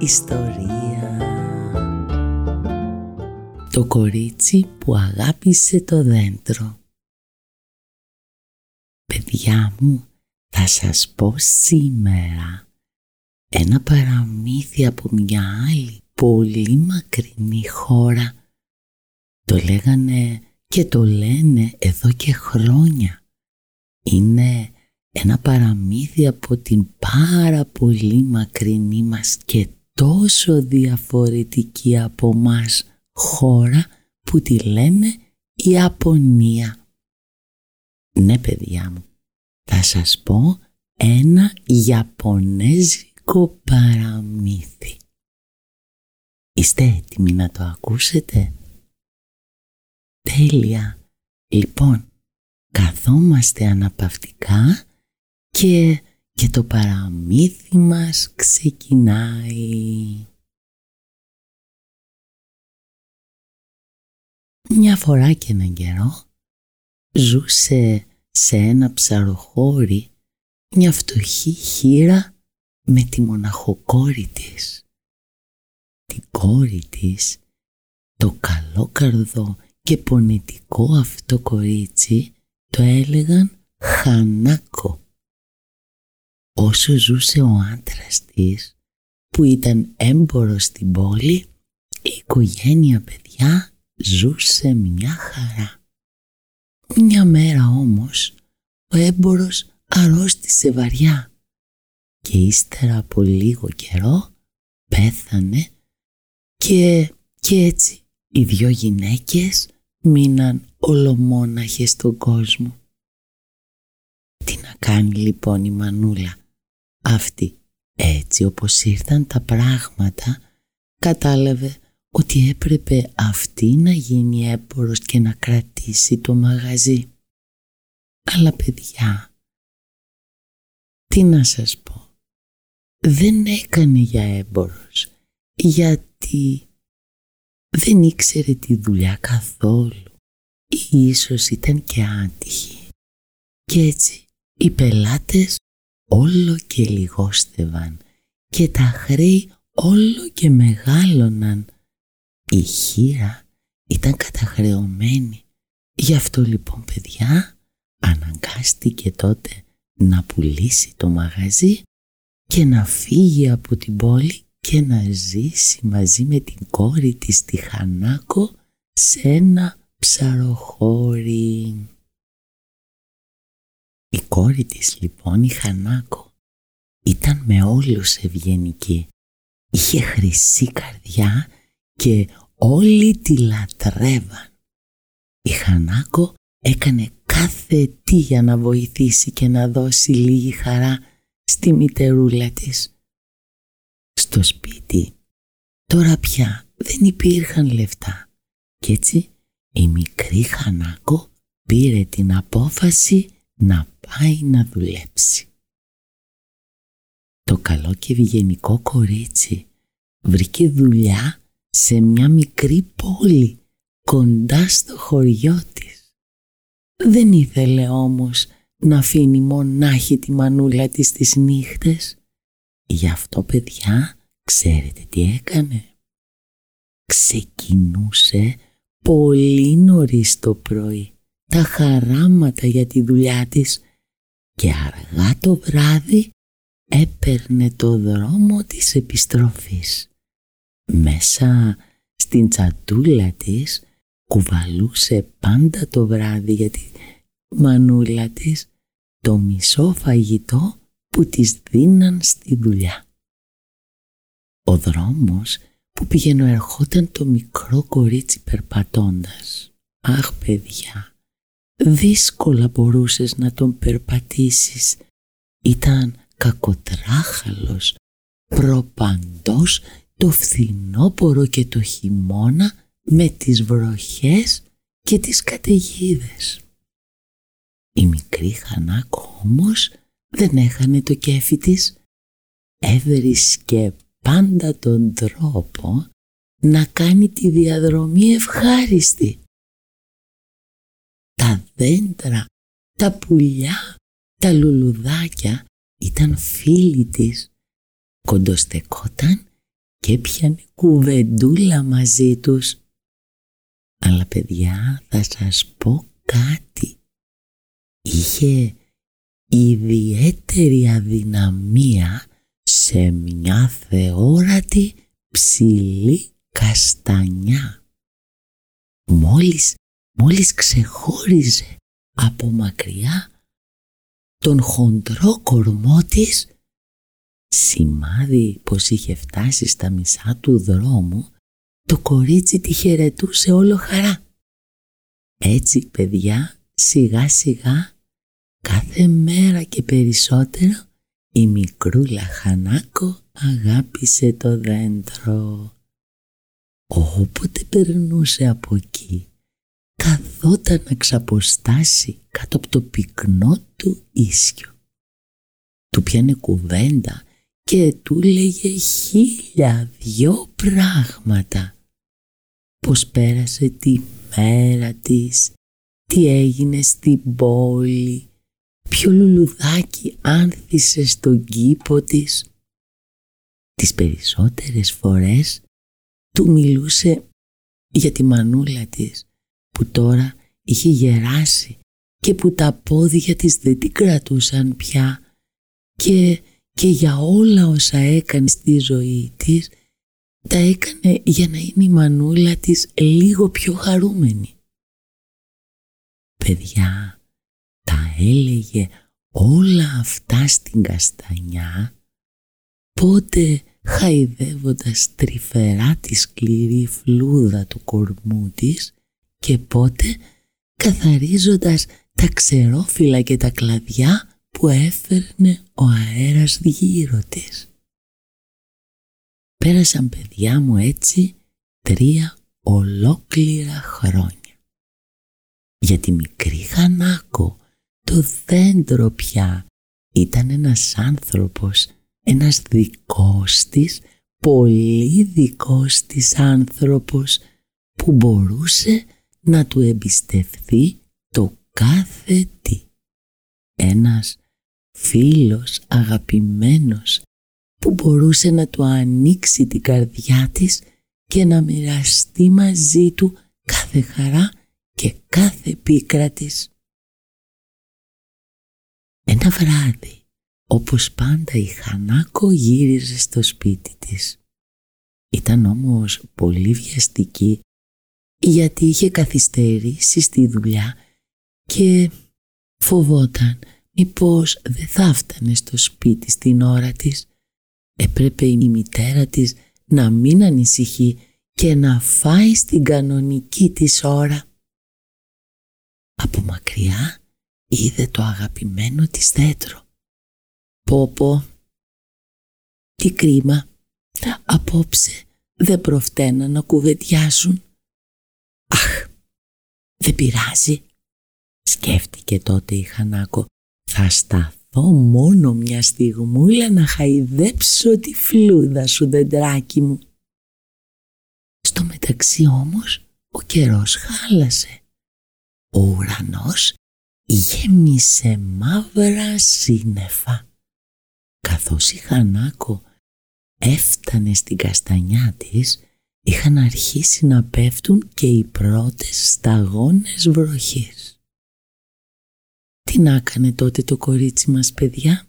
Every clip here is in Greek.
ιστορία». Το κορίτσι που αγάπησε το δέντρο Παιδιά μου, θα σας πω σήμερα ένα παραμύθι από μια άλλη πολύ μακρινή χώρα. Το λέγανε και το λένε εδώ και χρόνια. Είναι ένα παραμύθι από την πάρα πολύ μακρινή μας και τόσο διαφορετική από μας χώρα που τη λένε Ιαπωνία. Ναι παιδιά μου, θα σας πω ένα Ιαπωνέζικο παραμύθι. Είστε έτοιμοι να το ακούσετε; Τέλεια! Λοιπόν, καθόμαστε αναπαυτικά και, και το παραμύθι μας ξεκινάει. Μια φορά και έναν καιρό ζούσε σε ένα ψαροχώρι μια φτωχή χείρα με τη μοναχοκόρη της. Την κόρη της, το καλόκαρδο και πονητικό αυτό κορίτσι το έλεγαν Χανάκο. Όσο ζούσε ο άντρας της που ήταν έμπορος στην πόλη η οικογένεια παιδιά ζούσε μια χαρά. Μια μέρα όμως ο έμπορος αρρώστησε βαριά και ύστερα από λίγο καιρό πέθανε και, και έτσι οι δυο γυναίκες μείναν ολομόναχες στον κόσμο. Τι να κάνει λοιπόν η μανούλα; Αυτή έτσι όπως ήρθαν τα πράγματα κατάλαβε ότι έπρεπε αυτή να γίνει έμπορος και να κρατήσει το μαγαζί. Αλλά παιδιά, τι να σας πω, δεν έκανε για έμπορος γιατί δεν ήξερε τη δουλειά καθόλου ή ίσως ήταν και άτυχη. Και έτσι οι πελάτες όλο και λιγόστευαν και τα χρέη όλο και μεγάλωναν η χείρα ήταν καταχρεωμένη. Γι' αυτό λοιπόν παιδιά αναγκάστηκε τότε να πουλήσει το μαγαζί και να φύγει από την πόλη και να ζήσει μαζί με την κόρη της τη Χανάκο σε ένα ψαροχώρι. Η κόρη της λοιπόν η Χανάκο ήταν με όλους ευγενική. Είχε χρυσή καρδιά και όλοι τη λατρεύαν. Η Χανάκο έκανε κάθε τι για να βοηθήσει και να δώσει λίγη χαρά στη μητερούλα της. Στο σπίτι τώρα πια δεν υπήρχαν λεφτά κι έτσι η μικρή Χανάκο πήρε την απόφαση να πάει να δουλέψει. Το καλό και ευγενικό κορίτσι βρήκε δουλειά σε μια μικρή πόλη κοντά στο χωριό της. Δεν ήθελε όμως να αφήνει μονάχη τη μανούλα της τις νύχτες. Γι' αυτό παιδιά ξέρετε τι έκανε. Ξεκινούσε πολύ νωρίς το πρωί τα χαράματα για τη δουλειά της και αργά το βράδυ έπαιρνε το δρόμο της επιστροφής. Μέσα στην τσατούλα της κουβαλούσε πάντα το βράδυ για τη μανούλα της το μισό φαγητό που της δίναν στη δουλειά. Ο δρόμος που πηγαίνω ερχόταν το μικρό κορίτσι περπατώντας. Αχ παιδιά, δύσκολα μπορούσες να τον περπατήσεις. Ήταν κακοτράχαλος, προπαντός το φθινόπορο και το χειμώνα με τις βροχές και τις καταιγίδες. Η μικρή Χανάκο όμως δεν έχανε το κέφι της. Έβρισκε πάντα τον τρόπο να κάνει τη διαδρομή ευχάριστη. Τα δέντρα, τα πουλιά, τα λουλουδάκια ήταν φίλοι της. Κοντοστεκόταν και έπιανε κουβεντούλα μαζί τους. Αλλά παιδιά θα σας πω κάτι. Είχε ιδιαίτερη αδυναμία σε μια θεόρατη ψηλή καστανιά. Μόλις, μόλις ξεχώριζε από μακριά τον χοντρό κορμό της, σημάδι πως είχε φτάσει στα μισά του δρόμου, το κορίτσι τη χαιρετούσε όλο χαρά. Έτσι παιδιά σιγά σιγά κάθε μέρα και περισσότερο η μικρούλα Χανάκο αγάπησε το δέντρο. Όποτε περνούσε από εκεί, καθόταν να ξαποστάσει κάτω από το πυκνό του ίσιο. Του πιάνε κουβέντα και του λέγε χίλια δυο πράγματα. Πώς πέρασε τη μέρα της, τι έγινε στην πόλη, ποιο λουλουδάκι άνθησε στον κήπο της. Τις περισσότερες φορές του μιλούσε για τη μανούλα της που τώρα είχε γεράσει και που τα πόδια της δεν την κρατούσαν πια και, και για όλα όσα έκανε στη ζωή της τα έκανε για να είναι η μανούλα της λίγο πιο χαρούμενη. Παιδιά, τα έλεγε όλα αυτά στην καστανιά πότε χαϊδεύοντας τρυφερά τη σκληρή φλούδα του κορμού της και πότε καθαρίζοντας τα ξερόφυλλα και τα κλαδιά που έφερνε ο αέρας γύρω της. Πέρασαν παιδιά μου έτσι τρία ολόκληρα χρόνια. Για τη μικρή Χανάκο το δέντρο πια ήταν ένας άνθρωπος, ένας δικός της, πολύ δικός της άνθρωπος που μπορούσε να του εμπιστευθεί το κάθε τι. Ένας φίλος αγαπημένος που μπορούσε να του ανοίξει την καρδιά της και να μοιραστεί μαζί του κάθε χαρά και κάθε πίκρα της. Ένα βράδυ, όπως πάντα η Χανάκο γύριζε στο σπίτι της. Ήταν όμως πολύ βιαστική γιατί είχε καθυστερήσει στη δουλειά και φοβόταν μήπως δεν θα φτανε στο σπίτι στην ώρα της. Έπρεπε η μητέρα της να μην ανησυχεί και να φάει στην κανονική της ώρα. Από μακριά είδε το αγαπημένο της δέντρο. Πόπο, τι κρίμα, απόψε δεν προφταίνα να κουβεντιάσουν. Αχ, δεν πειράζει, σκέφτηκε τότε η Χανάκο. Θα σταθώ μόνο μια στιγμούλα να χαϊδέψω τη φλούδα σου δεντράκι μου. Στο μεταξύ όμως ο καιρός χάλασε. Ο ουρανός γέμισε μαύρα σύννεφα. Καθώς η Χανάκο έφτανε στην καστανιά της, είχαν αρχίσει να πέφτουν και οι πρώτες σταγόνες βροχής. Τι να έκανε τότε το κορίτσι μας παιδιά;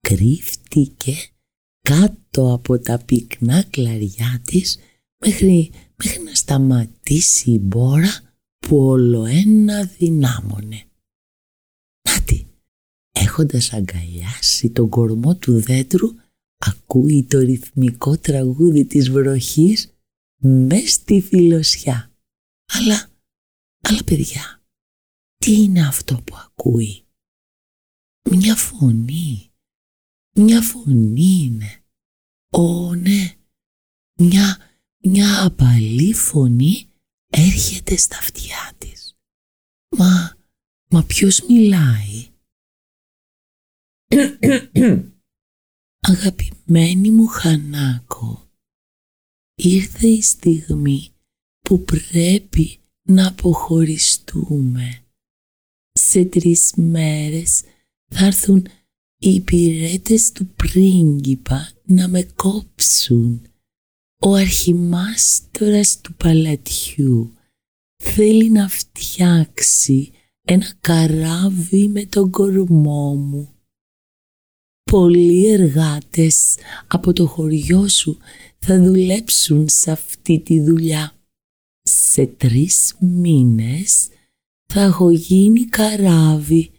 Κρύφτηκε κάτω από τα πυκνά κλαριά της μέχρι, μέχρι να σταματήσει η μπόρα που ολοένα δυνάμωνε. Νάτι, έχοντας αγκαλιάσει τον κορμό του δέντρου, ακούει το ρυθμικό τραγούδι της βροχής μες στη φιλοσιά. Αλλά, αλλά παιδιά, τι είναι αυτό που ακούει; Μια φωνή, μια φωνή είναι. Ω ναι, μια, μια απαλή φωνή έρχεται στα αυτιά της. Μα, μα ποιος μιλάει; Αγαπημένη μου Χανάκο, ήρθε η στιγμή που πρέπει να αποχωριστούμε. Σε τρεις μέρες θα έρθουν οι υπηρέτες του πρίγκιπα να με κόψουν. Ο αρχιμάστορας του παλατιού θέλει να φτιάξει ένα καράβι με τον κορμό μου. Πολλοί εργάτες από το χωριό σου θα δουλέψουν σε αυτή τη δουλειά. Σε τρεις μήνες θα έχω γίνει καράβι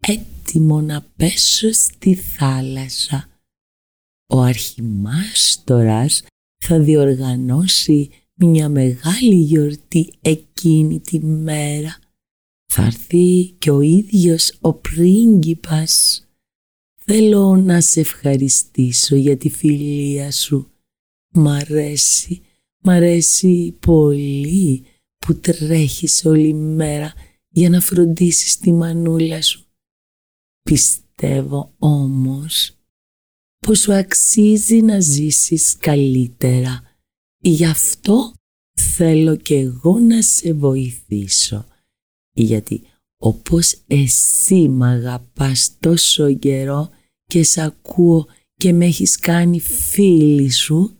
έτοιμο να πέσω στη θάλασσα. Ο αρχιμάστορας θα διοργανώσει μια μεγάλη γιορτή εκείνη τη μέρα. Θα έρθει και ο ίδιος ο πρίγκιπας. Θέλω να σε ευχαριστήσω για τη φιλία σου. Μ' αρέσει, μ' αρέσει πολύ που τρέχεις όλη μέρα για να φροντίσεις τη μανούλα σου. Πιστεύω όμως πως σου αξίζει να ζήσεις καλύτερα. Γι' αυτό θέλω και εγώ να σε βοηθήσω. Γιατί όπως εσύ μ' αγαπάς τόσο καιρό και σ' ακούω και με έχεις κάνει φίλη σου,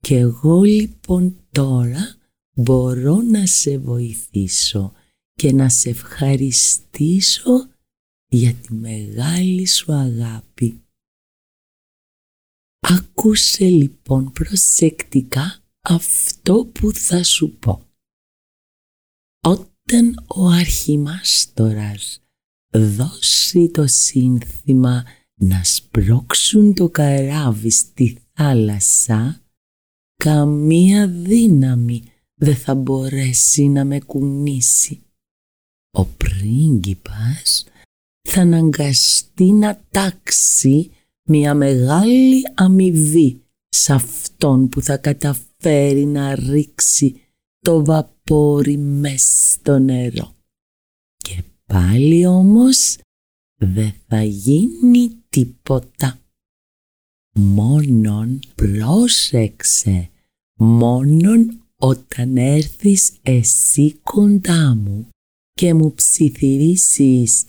και εγώ λοιπόν τώρα μπορώ να σε βοηθήσω και να σε ευχαριστήσω για τη μεγάλη σου αγάπη. Άκουσε λοιπόν προσεκτικά αυτό που θα σου πω. Όταν ο αρχιμάστορας δώσει το σύνθημα να σπρώξουν το καράβι στη θάλασσα, καμία δύναμη δεν θα μπορέσει να με κουνήσει. Ο πρίγκιπας θα αναγκαστεί να τάξει μια μεγάλη αμοιβή σε αυτόν που θα καταφέρει να ρίξει το βαπόρι μες στο νερό. Και πάλι όμως δεν θα γίνει τίποτα. Μόνον πρόσεξε, μόνον όταν έρθεις εσύ κοντά μου και μου ψιθυρίσεις.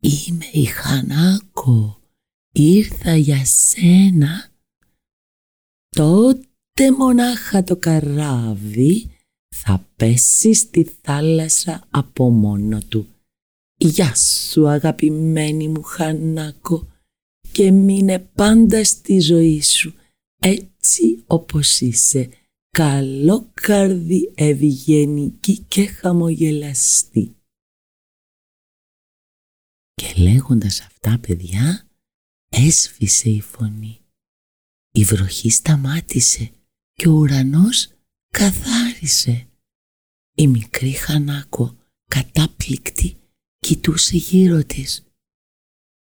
«Είμαι η Χανάκο, ήρθα για σένα», τότε μονάχα το καράβι θα πέσει στη θάλασσα από μόνο του. Γεια σου αγαπημένη μου Χανάκο και μείνε πάντα στη ζωή σου έτσι όπως είσαι καλόκαρδη, ευγενική και χαμογελαστή. Και λέγοντας αυτά παιδιά έσφισε η φωνή. Η βροχή σταμάτησε και ο ουρανός καθάρισε. Η μικρή Χανάκο κατάπληκτη κοιτούσε γύρω της.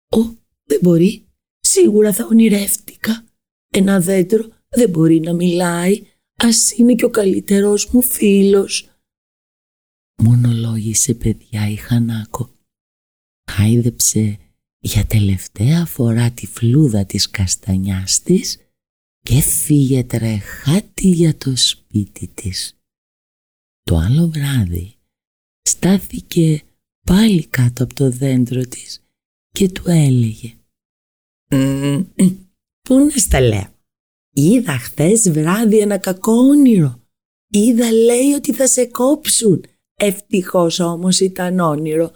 «Ω, δεν μπορεί, σίγουρα θα ονειρεύτηκα. Ένα δέντρο δεν μπορεί να μιλάει, ας είναι και ο καλύτερός μου φίλος». Μονολόγησε παιδιά η Χανάκο. Χάιδεψε για τελευταία φορά τη φλούδα της καστανιάς της και φύγε τρεχάτη για το σπίτι της. Το άλλο βράδυ στάθηκε πάλι κάτω από το δέντρο της και του έλεγε «Πού να στα λέω, είδα χθες βράδυ ένα κακό όνειρο. Είδα λέει ότι θα σε κόψουν. Ευτυχώς όμως ήταν όνειρο.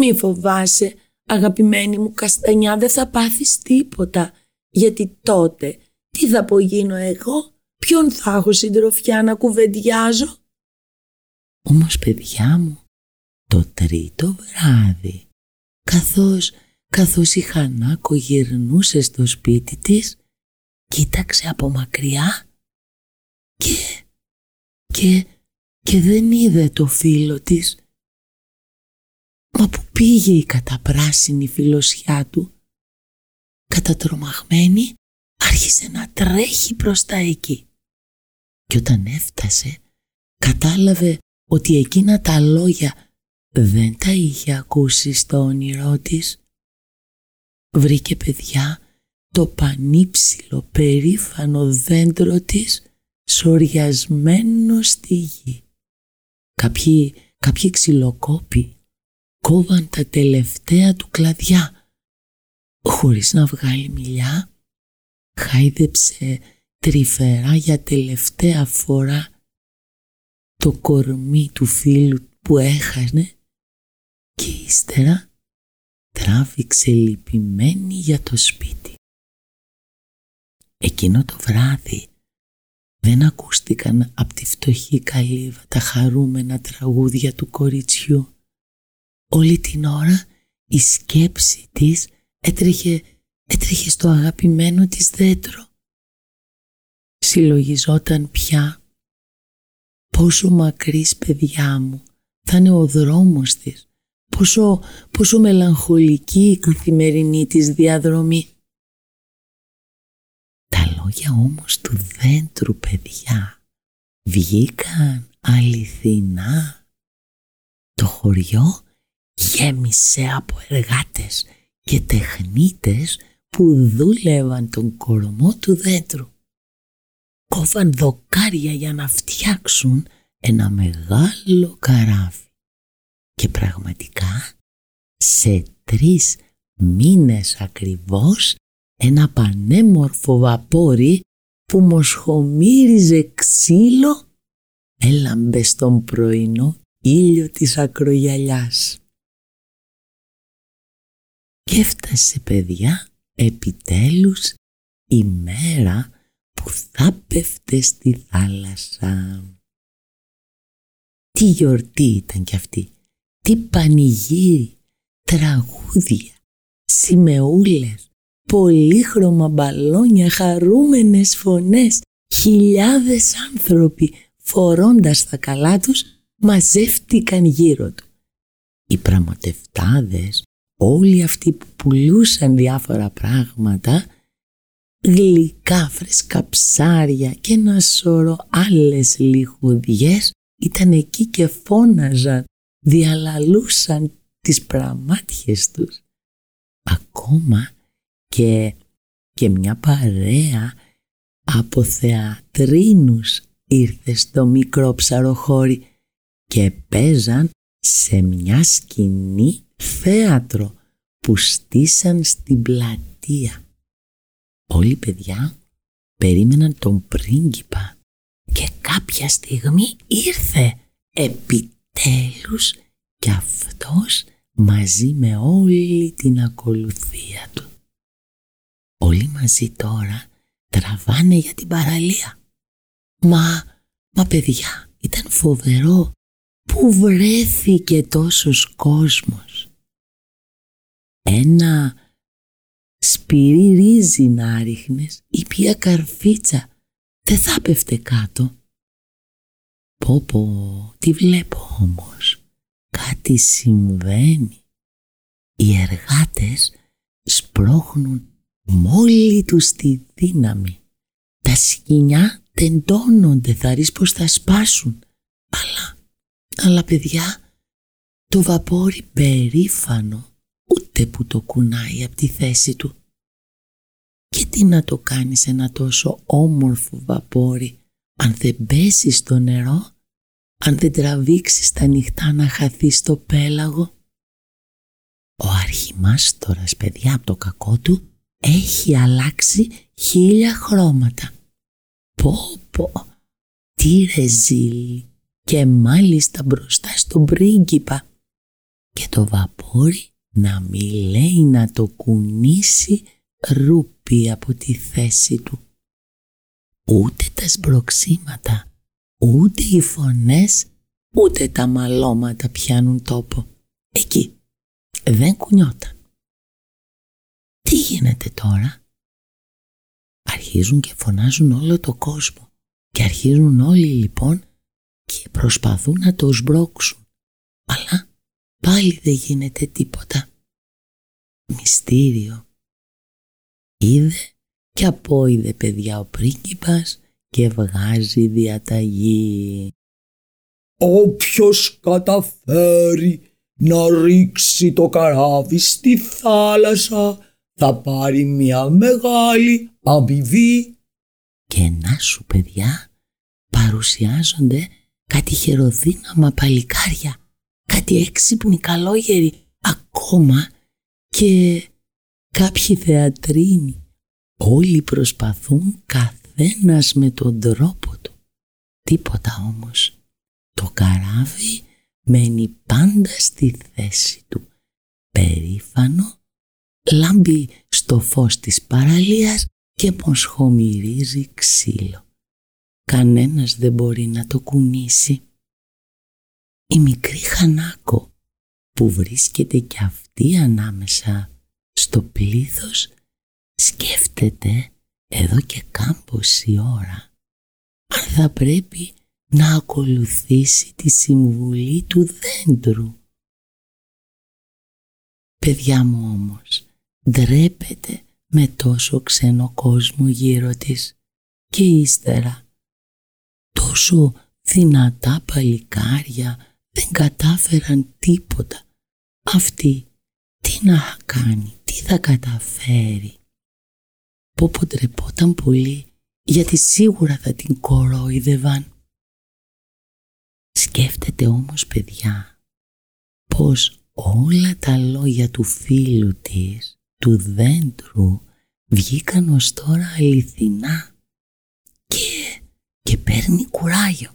Μη φοβάσαι, αγαπημένη μου καστανιά, δεν θα πάθεις τίποτα. Γιατί τότε τι θα απογίνω εγώ, ποιον θα έχω συντροφιά να κουβεντιάζω; Όμως παιδιά μου, το τρίτο βράδυ, καθώς, καθώς η Χανάκο γυρνούσε στο σπίτι της, κοίταξε από μακριά και, και, και δεν είδε το φίλο της. Μα που πήγε η καταπράσινη φιλοσιά του. Κατατρομαγμένη άρχισε να τρέχει προς τα εκεί. και όταν έφτασε κατάλαβε ότι εκείνα τα λόγια δεν τα είχε ακούσει στο όνειρό της. Βρήκε παιδιά το πανύψηλο περήφανο δέντρο της σοριασμένος στη γη. Κάποιοι, κάποιοι ξυλοκόποι κόβαν τα τελευταία του κλαδιά. Χωρίς να βγάλει μιλιά, χάιδεψε τρυφερά για τελευταία φορά το κορμί του φίλου που έχανε και ύστερα τράβηξε λυπημένη για το σπίτι. Εκείνο το βράδυ δεν ακούστηκαν από τη φτωχή καλύβα τα χαρούμενα τραγούδια του κοριτσιού. Όλη την ώρα η σκέψη της έτρεχε, έτρεχε στο αγαπημένο της δέντρο. Συλλογιζόταν πια πόσο μακρύς παιδιά μου θα είναι ο δρόμος της, πόσο, πόσο μελαγχολική η καθημερινή της διαδρομή. Τα λόγια όμως του δέντρου παιδιά βγήκαν αληθινά. Το χωριό γέμισε από εργάτες και τεχνίτες που δούλευαν τον κορμό του δέντρου. Κόβαν δοκάρια για να φτιάξουν ένα μεγάλο καράβι. Και πραγματικά σε τρεις μήνες ακριβώς ένα πανέμορφο βαπόρι που μοσχομύριζε ξύλο έλαμπε στον πρωινό ήλιο της ακρογιαλιάς. Και έφτασε παιδιά επιτέλους η μέρα που θα πέφτε στη θάλασσα. Τι γιορτή ήταν κι αυτή, τι πανηγύρι, τραγούδια, σημεούλες, πολύχρωμα μπαλόνια, χαρούμενες φωνές, χιλιάδες άνθρωποι φορώντας τα καλά τους μαζεύτηκαν γύρω του. Οι πραγματευτάδες, όλοι αυτοί που πουλούσαν διάφορα πράγματα, γλυκά φρέσκα ψάρια και ένα σώρο άλλες λιχουδιές ήταν εκεί και φώναζαν, διαλαλούσαν τις πραμάτιες τους. Ακόμα και, και μια παρέα από θεατρίνους ήρθε στο μικρό ψαροχώρι και παίζαν σε μια σκηνή θέατρο που στήσαν στην πλατεία. Όλοι οι παιδιά περίμεναν τον πρίγκιπα και κάποια στιγμή ήρθε επιτέλους και αυτός μαζί με όλη την ακολουθία του. Όλοι μαζί τώρα τραβάνε για την παραλία. Μα, μα παιδιά, ήταν φοβερό. Πού βρέθηκε τόσος κόσμος. Ένα σπυρί ρύζι να ρίχνες ή πια καρφίτσα δεν θα πέφτε κάτω. Πω πω, τι βλέπω όμως. Κάτι συμβαίνει. Οι εργάτες σπρώχνουν μόλι τους τη δύναμη. Τα σκηνιά τεντώνονται, θα ρίς πως θα σπάσουν. Αλλά, αλλά παιδιά, το βαπόρι περήφανο ούτε που το κουνάει από τη θέση του. Και τι να το κάνεις ένα τόσο όμορφο βαπόρι αν δεν πέσεις στο νερό, αν δεν τραβήξεις τα νυχτά να χαθείς στο πέλαγο; Ο αρχιμάστορας παιδιά από το κακό του έχει αλλάξει χίλια χρώματα. Πω πω, τι ρεζίλι και μάλιστα μπροστά στον πρίγκιπα και το βαπόρι να μην λέει να το κουνήσει ρούπι από τη θέση του. Ούτε τα σμπροξίματα, ούτε οι φωνές, ούτε τα μαλώματα πιάνουν τόπο. Εκεί δεν κουνιόταν. Τι γίνεται τώρα; Αρχίζουν και φωνάζουν όλο το κόσμο και αρχίζουν όλοι λοιπόν και προσπαθούν να το σμπρώξουν. Αλλά πάλι δεν γίνεται τίποτα. Μυστήριο. Είδε και απόειδε παιδιά ο πρίγκιπας και βγάζει διαταγή. Όποιος καταφέρει να ρίξει το καράβι στη θάλασσα θα πάρει μια μεγάλη αμοιβή. Και να σου παιδιά παρουσιάζονται κάτι χεροδύναμα παλικάρια, κάτι έξυπνοι καλόγεροι, ακόμα και κάποιοι θεατρίνοι. Όλοι προσπαθούν καθένας με τον τρόπο του. Τίποτα όμως. Το καράβι μένει πάντα στη θέση του. Περήφανο, λάμπει στο φως της παραλίας και μοσχομυρίζει ξύλο. Κανένας δεν μπορεί να το κουνήσει. Η μικρή Χανάκο που βρίσκεται κι αυτή ανάμεσα στο πλήθος σκέφτεται εδώ και κάμποση ώρα αν θα πρέπει να ακολουθήσει τη συμβουλή του δέντρου. Παιδιά μου όμως, ντρέπεται με τόσο ξένο κόσμο γύρω της και ύστερα τόσο δυνατά παλικάρια δεν κατάφεραν τίποτα. Αυτή τι να κάνει, τι θα καταφέρει. Πόπο ντρεπόταν πολύ γιατί σίγουρα θα την κορόιδευαν. Σκέφτεται όμως παιδιά πως όλα τα λόγια του φίλου της, του δέντρου, βγήκαν ως τώρα αληθινά και, και παίρνει κουράγιο.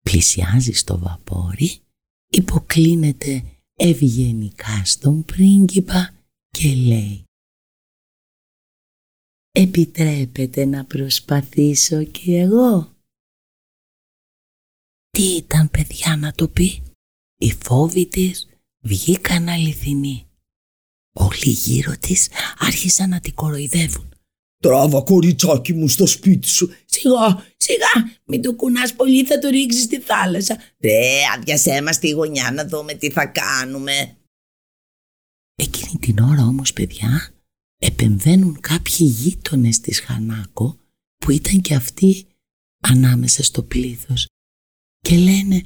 Πλησιάζει στο βαπόρι, υποκλίνεται ευγενικά στον πρίγκιπα και λέει «Επιτρέπετε να προσπαθήσω κι εγώ» Τι ήταν παιδιά να το πει; Οι φόβοι της βγήκαν αληθινοί. Όλοι γύρω της άρχισαν να την κοροϊδεύουν. Τράβα κοριτσάκι μου στο σπίτι σου. Σιγά, σιγά, μην το κουνάς πολύ θα το ρίξεις στη θάλασσα. Ρε, άδειασέ μας τη γωνιά να δούμε τι θα κάνουμε. Εκείνη την ώρα όμως παιδιά επεμβαίνουν κάποιοι γείτονες της Χανάκο που ήταν και αυτοί ανάμεσα στο πλήθος και λένε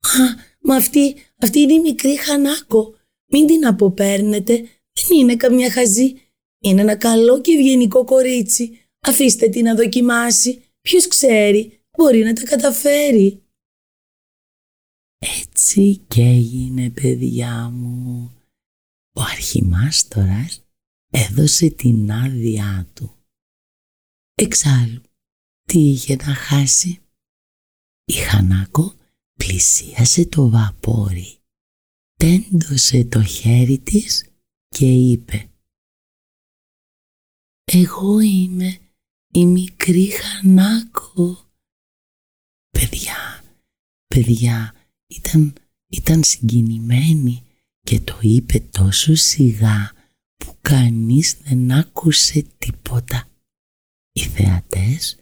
«Α, μα αυτή, αυτή είναι η μικρή Χανάκο, μην την αποπέρνετε, δεν είναι καμιά χαζή, είναι ένα καλό και ευγενικό κορίτσι, αφήστε την να δοκιμάσει, ποιος ξέρει, μπορεί να τα καταφέρει». Έτσι και έγινε παιδιά μου. Ο αρχιμάστορας έδωσε την άδειά του. Εξάλλου, τι είχε να χάσει; Η Χανάκο πλησίασε το βαπόρι, τέντωσε το χέρι της και είπε «Εγώ είμαι η μικρή Χανάκο». Παιδιά, παιδιά, ήταν, ήταν συγκινημένη και το είπε τόσο σιγά που κανείς δεν άκουσε τίποτα. Οι θεατές,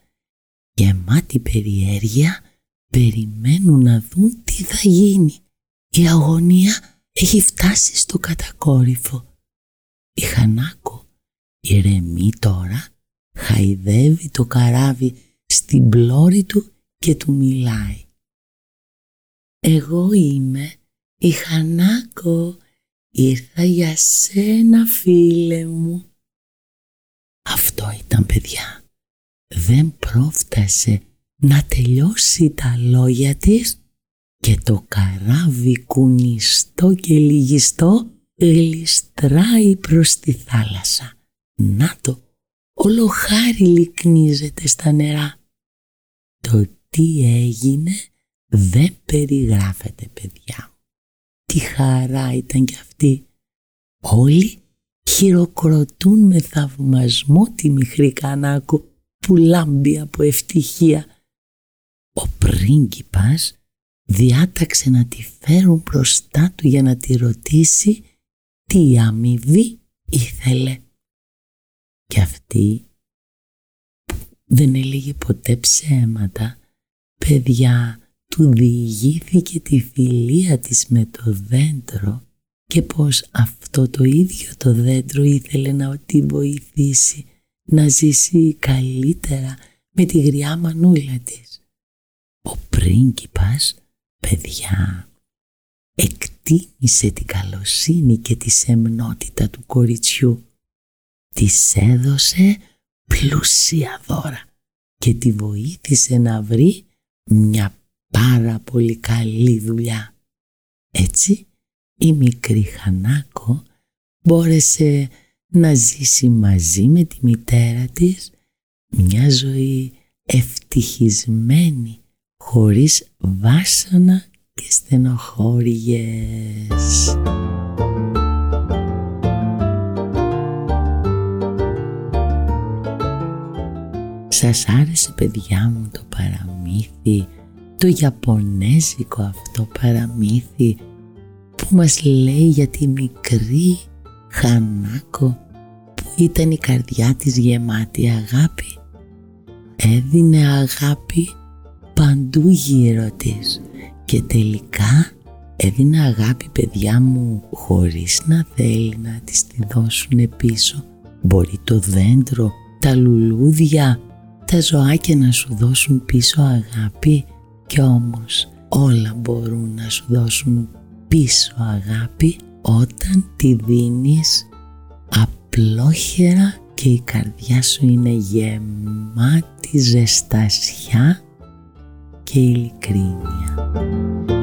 γεμάτοι περιέργεια, περιμένουν να δουν τι θα γίνει. Η αγωνία έχει φτάσει στο κατακόρυφο. Η Χανάκο ηρεμεί τώρα, χαϊδεύει το καράβι στην πλώρη του και του μιλάει. «Εγώ είμαι η Χανάκο, ήρθα για σένα φίλε μου». Αυτό ήταν παιδιά. Δεν πρόφτασε να τελειώσει τα λόγια της και το καράβι κουνιστό και λυγιστό γλιστράει προς τη θάλασσα. Να το, όλο χάρη λυκνίζεται στα νερά. Το τι έγινε δεν περιγράφεται παιδιά. Τι χαρά ήταν κι αυτή. Όλοι χειροκροτούν με θαυμασμό τη μικρή Κανάκου που λάμπει από ευτυχία ο πρίγκιπας διάταξε να τη φέρουν μπροστά του για να τη ρωτήσει τι αμοιβή ήθελε. Και αυτή δεν έλεγε ποτέ ψέματα, παιδιά του διηγήθηκε τη φιλία της με το δέντρο και πως αυτό το ίδιο το δέντρο ήθελε να τη βοηθήσει να ζήσει καλύτερα με τη γριά μανούλα της. Ο πρίγκιπας, παιδιά, εκτίμησε την καλοσύνη και τη σεμνότητα του κοριτσιού. Της έδωσε πλούσια δώρα και τη βοήθησε να βρει μια πάρα πολύ καλή δουλειά. Έτσι η μικρή Χανάκο μπόρεσε να ζήσει μαζί με τη μητέρα της μια ζωή ευτυχισμένη χωρίς βάσανα και στενοχώριες. Σας άρεσε παιδιά μου το παραμύθι, το Ιαπωνέζικο αυτό παραμύθι που μας λέει για τη μικρή Χανάκο που ήταν η καρδιά της γεμάτη αγάπη; Έδινε αγάπη παντού γύρω της και τελικά έδινε αγάπη παιδιά μου χωρίς να θέλει να της τη δώσουν πίσω. Μπορεί το δέντρο, τα λουλούδια, τα ζωάκια να σου δώσουν πίσω αγάπη και όμως όλα μπορούν να σου δώσουν πίσω αγάπη όταν τη δίνεις απλόχερα και η καρδιά σου είναι γεμάτη ζεστασιά και ειλικρίνεια.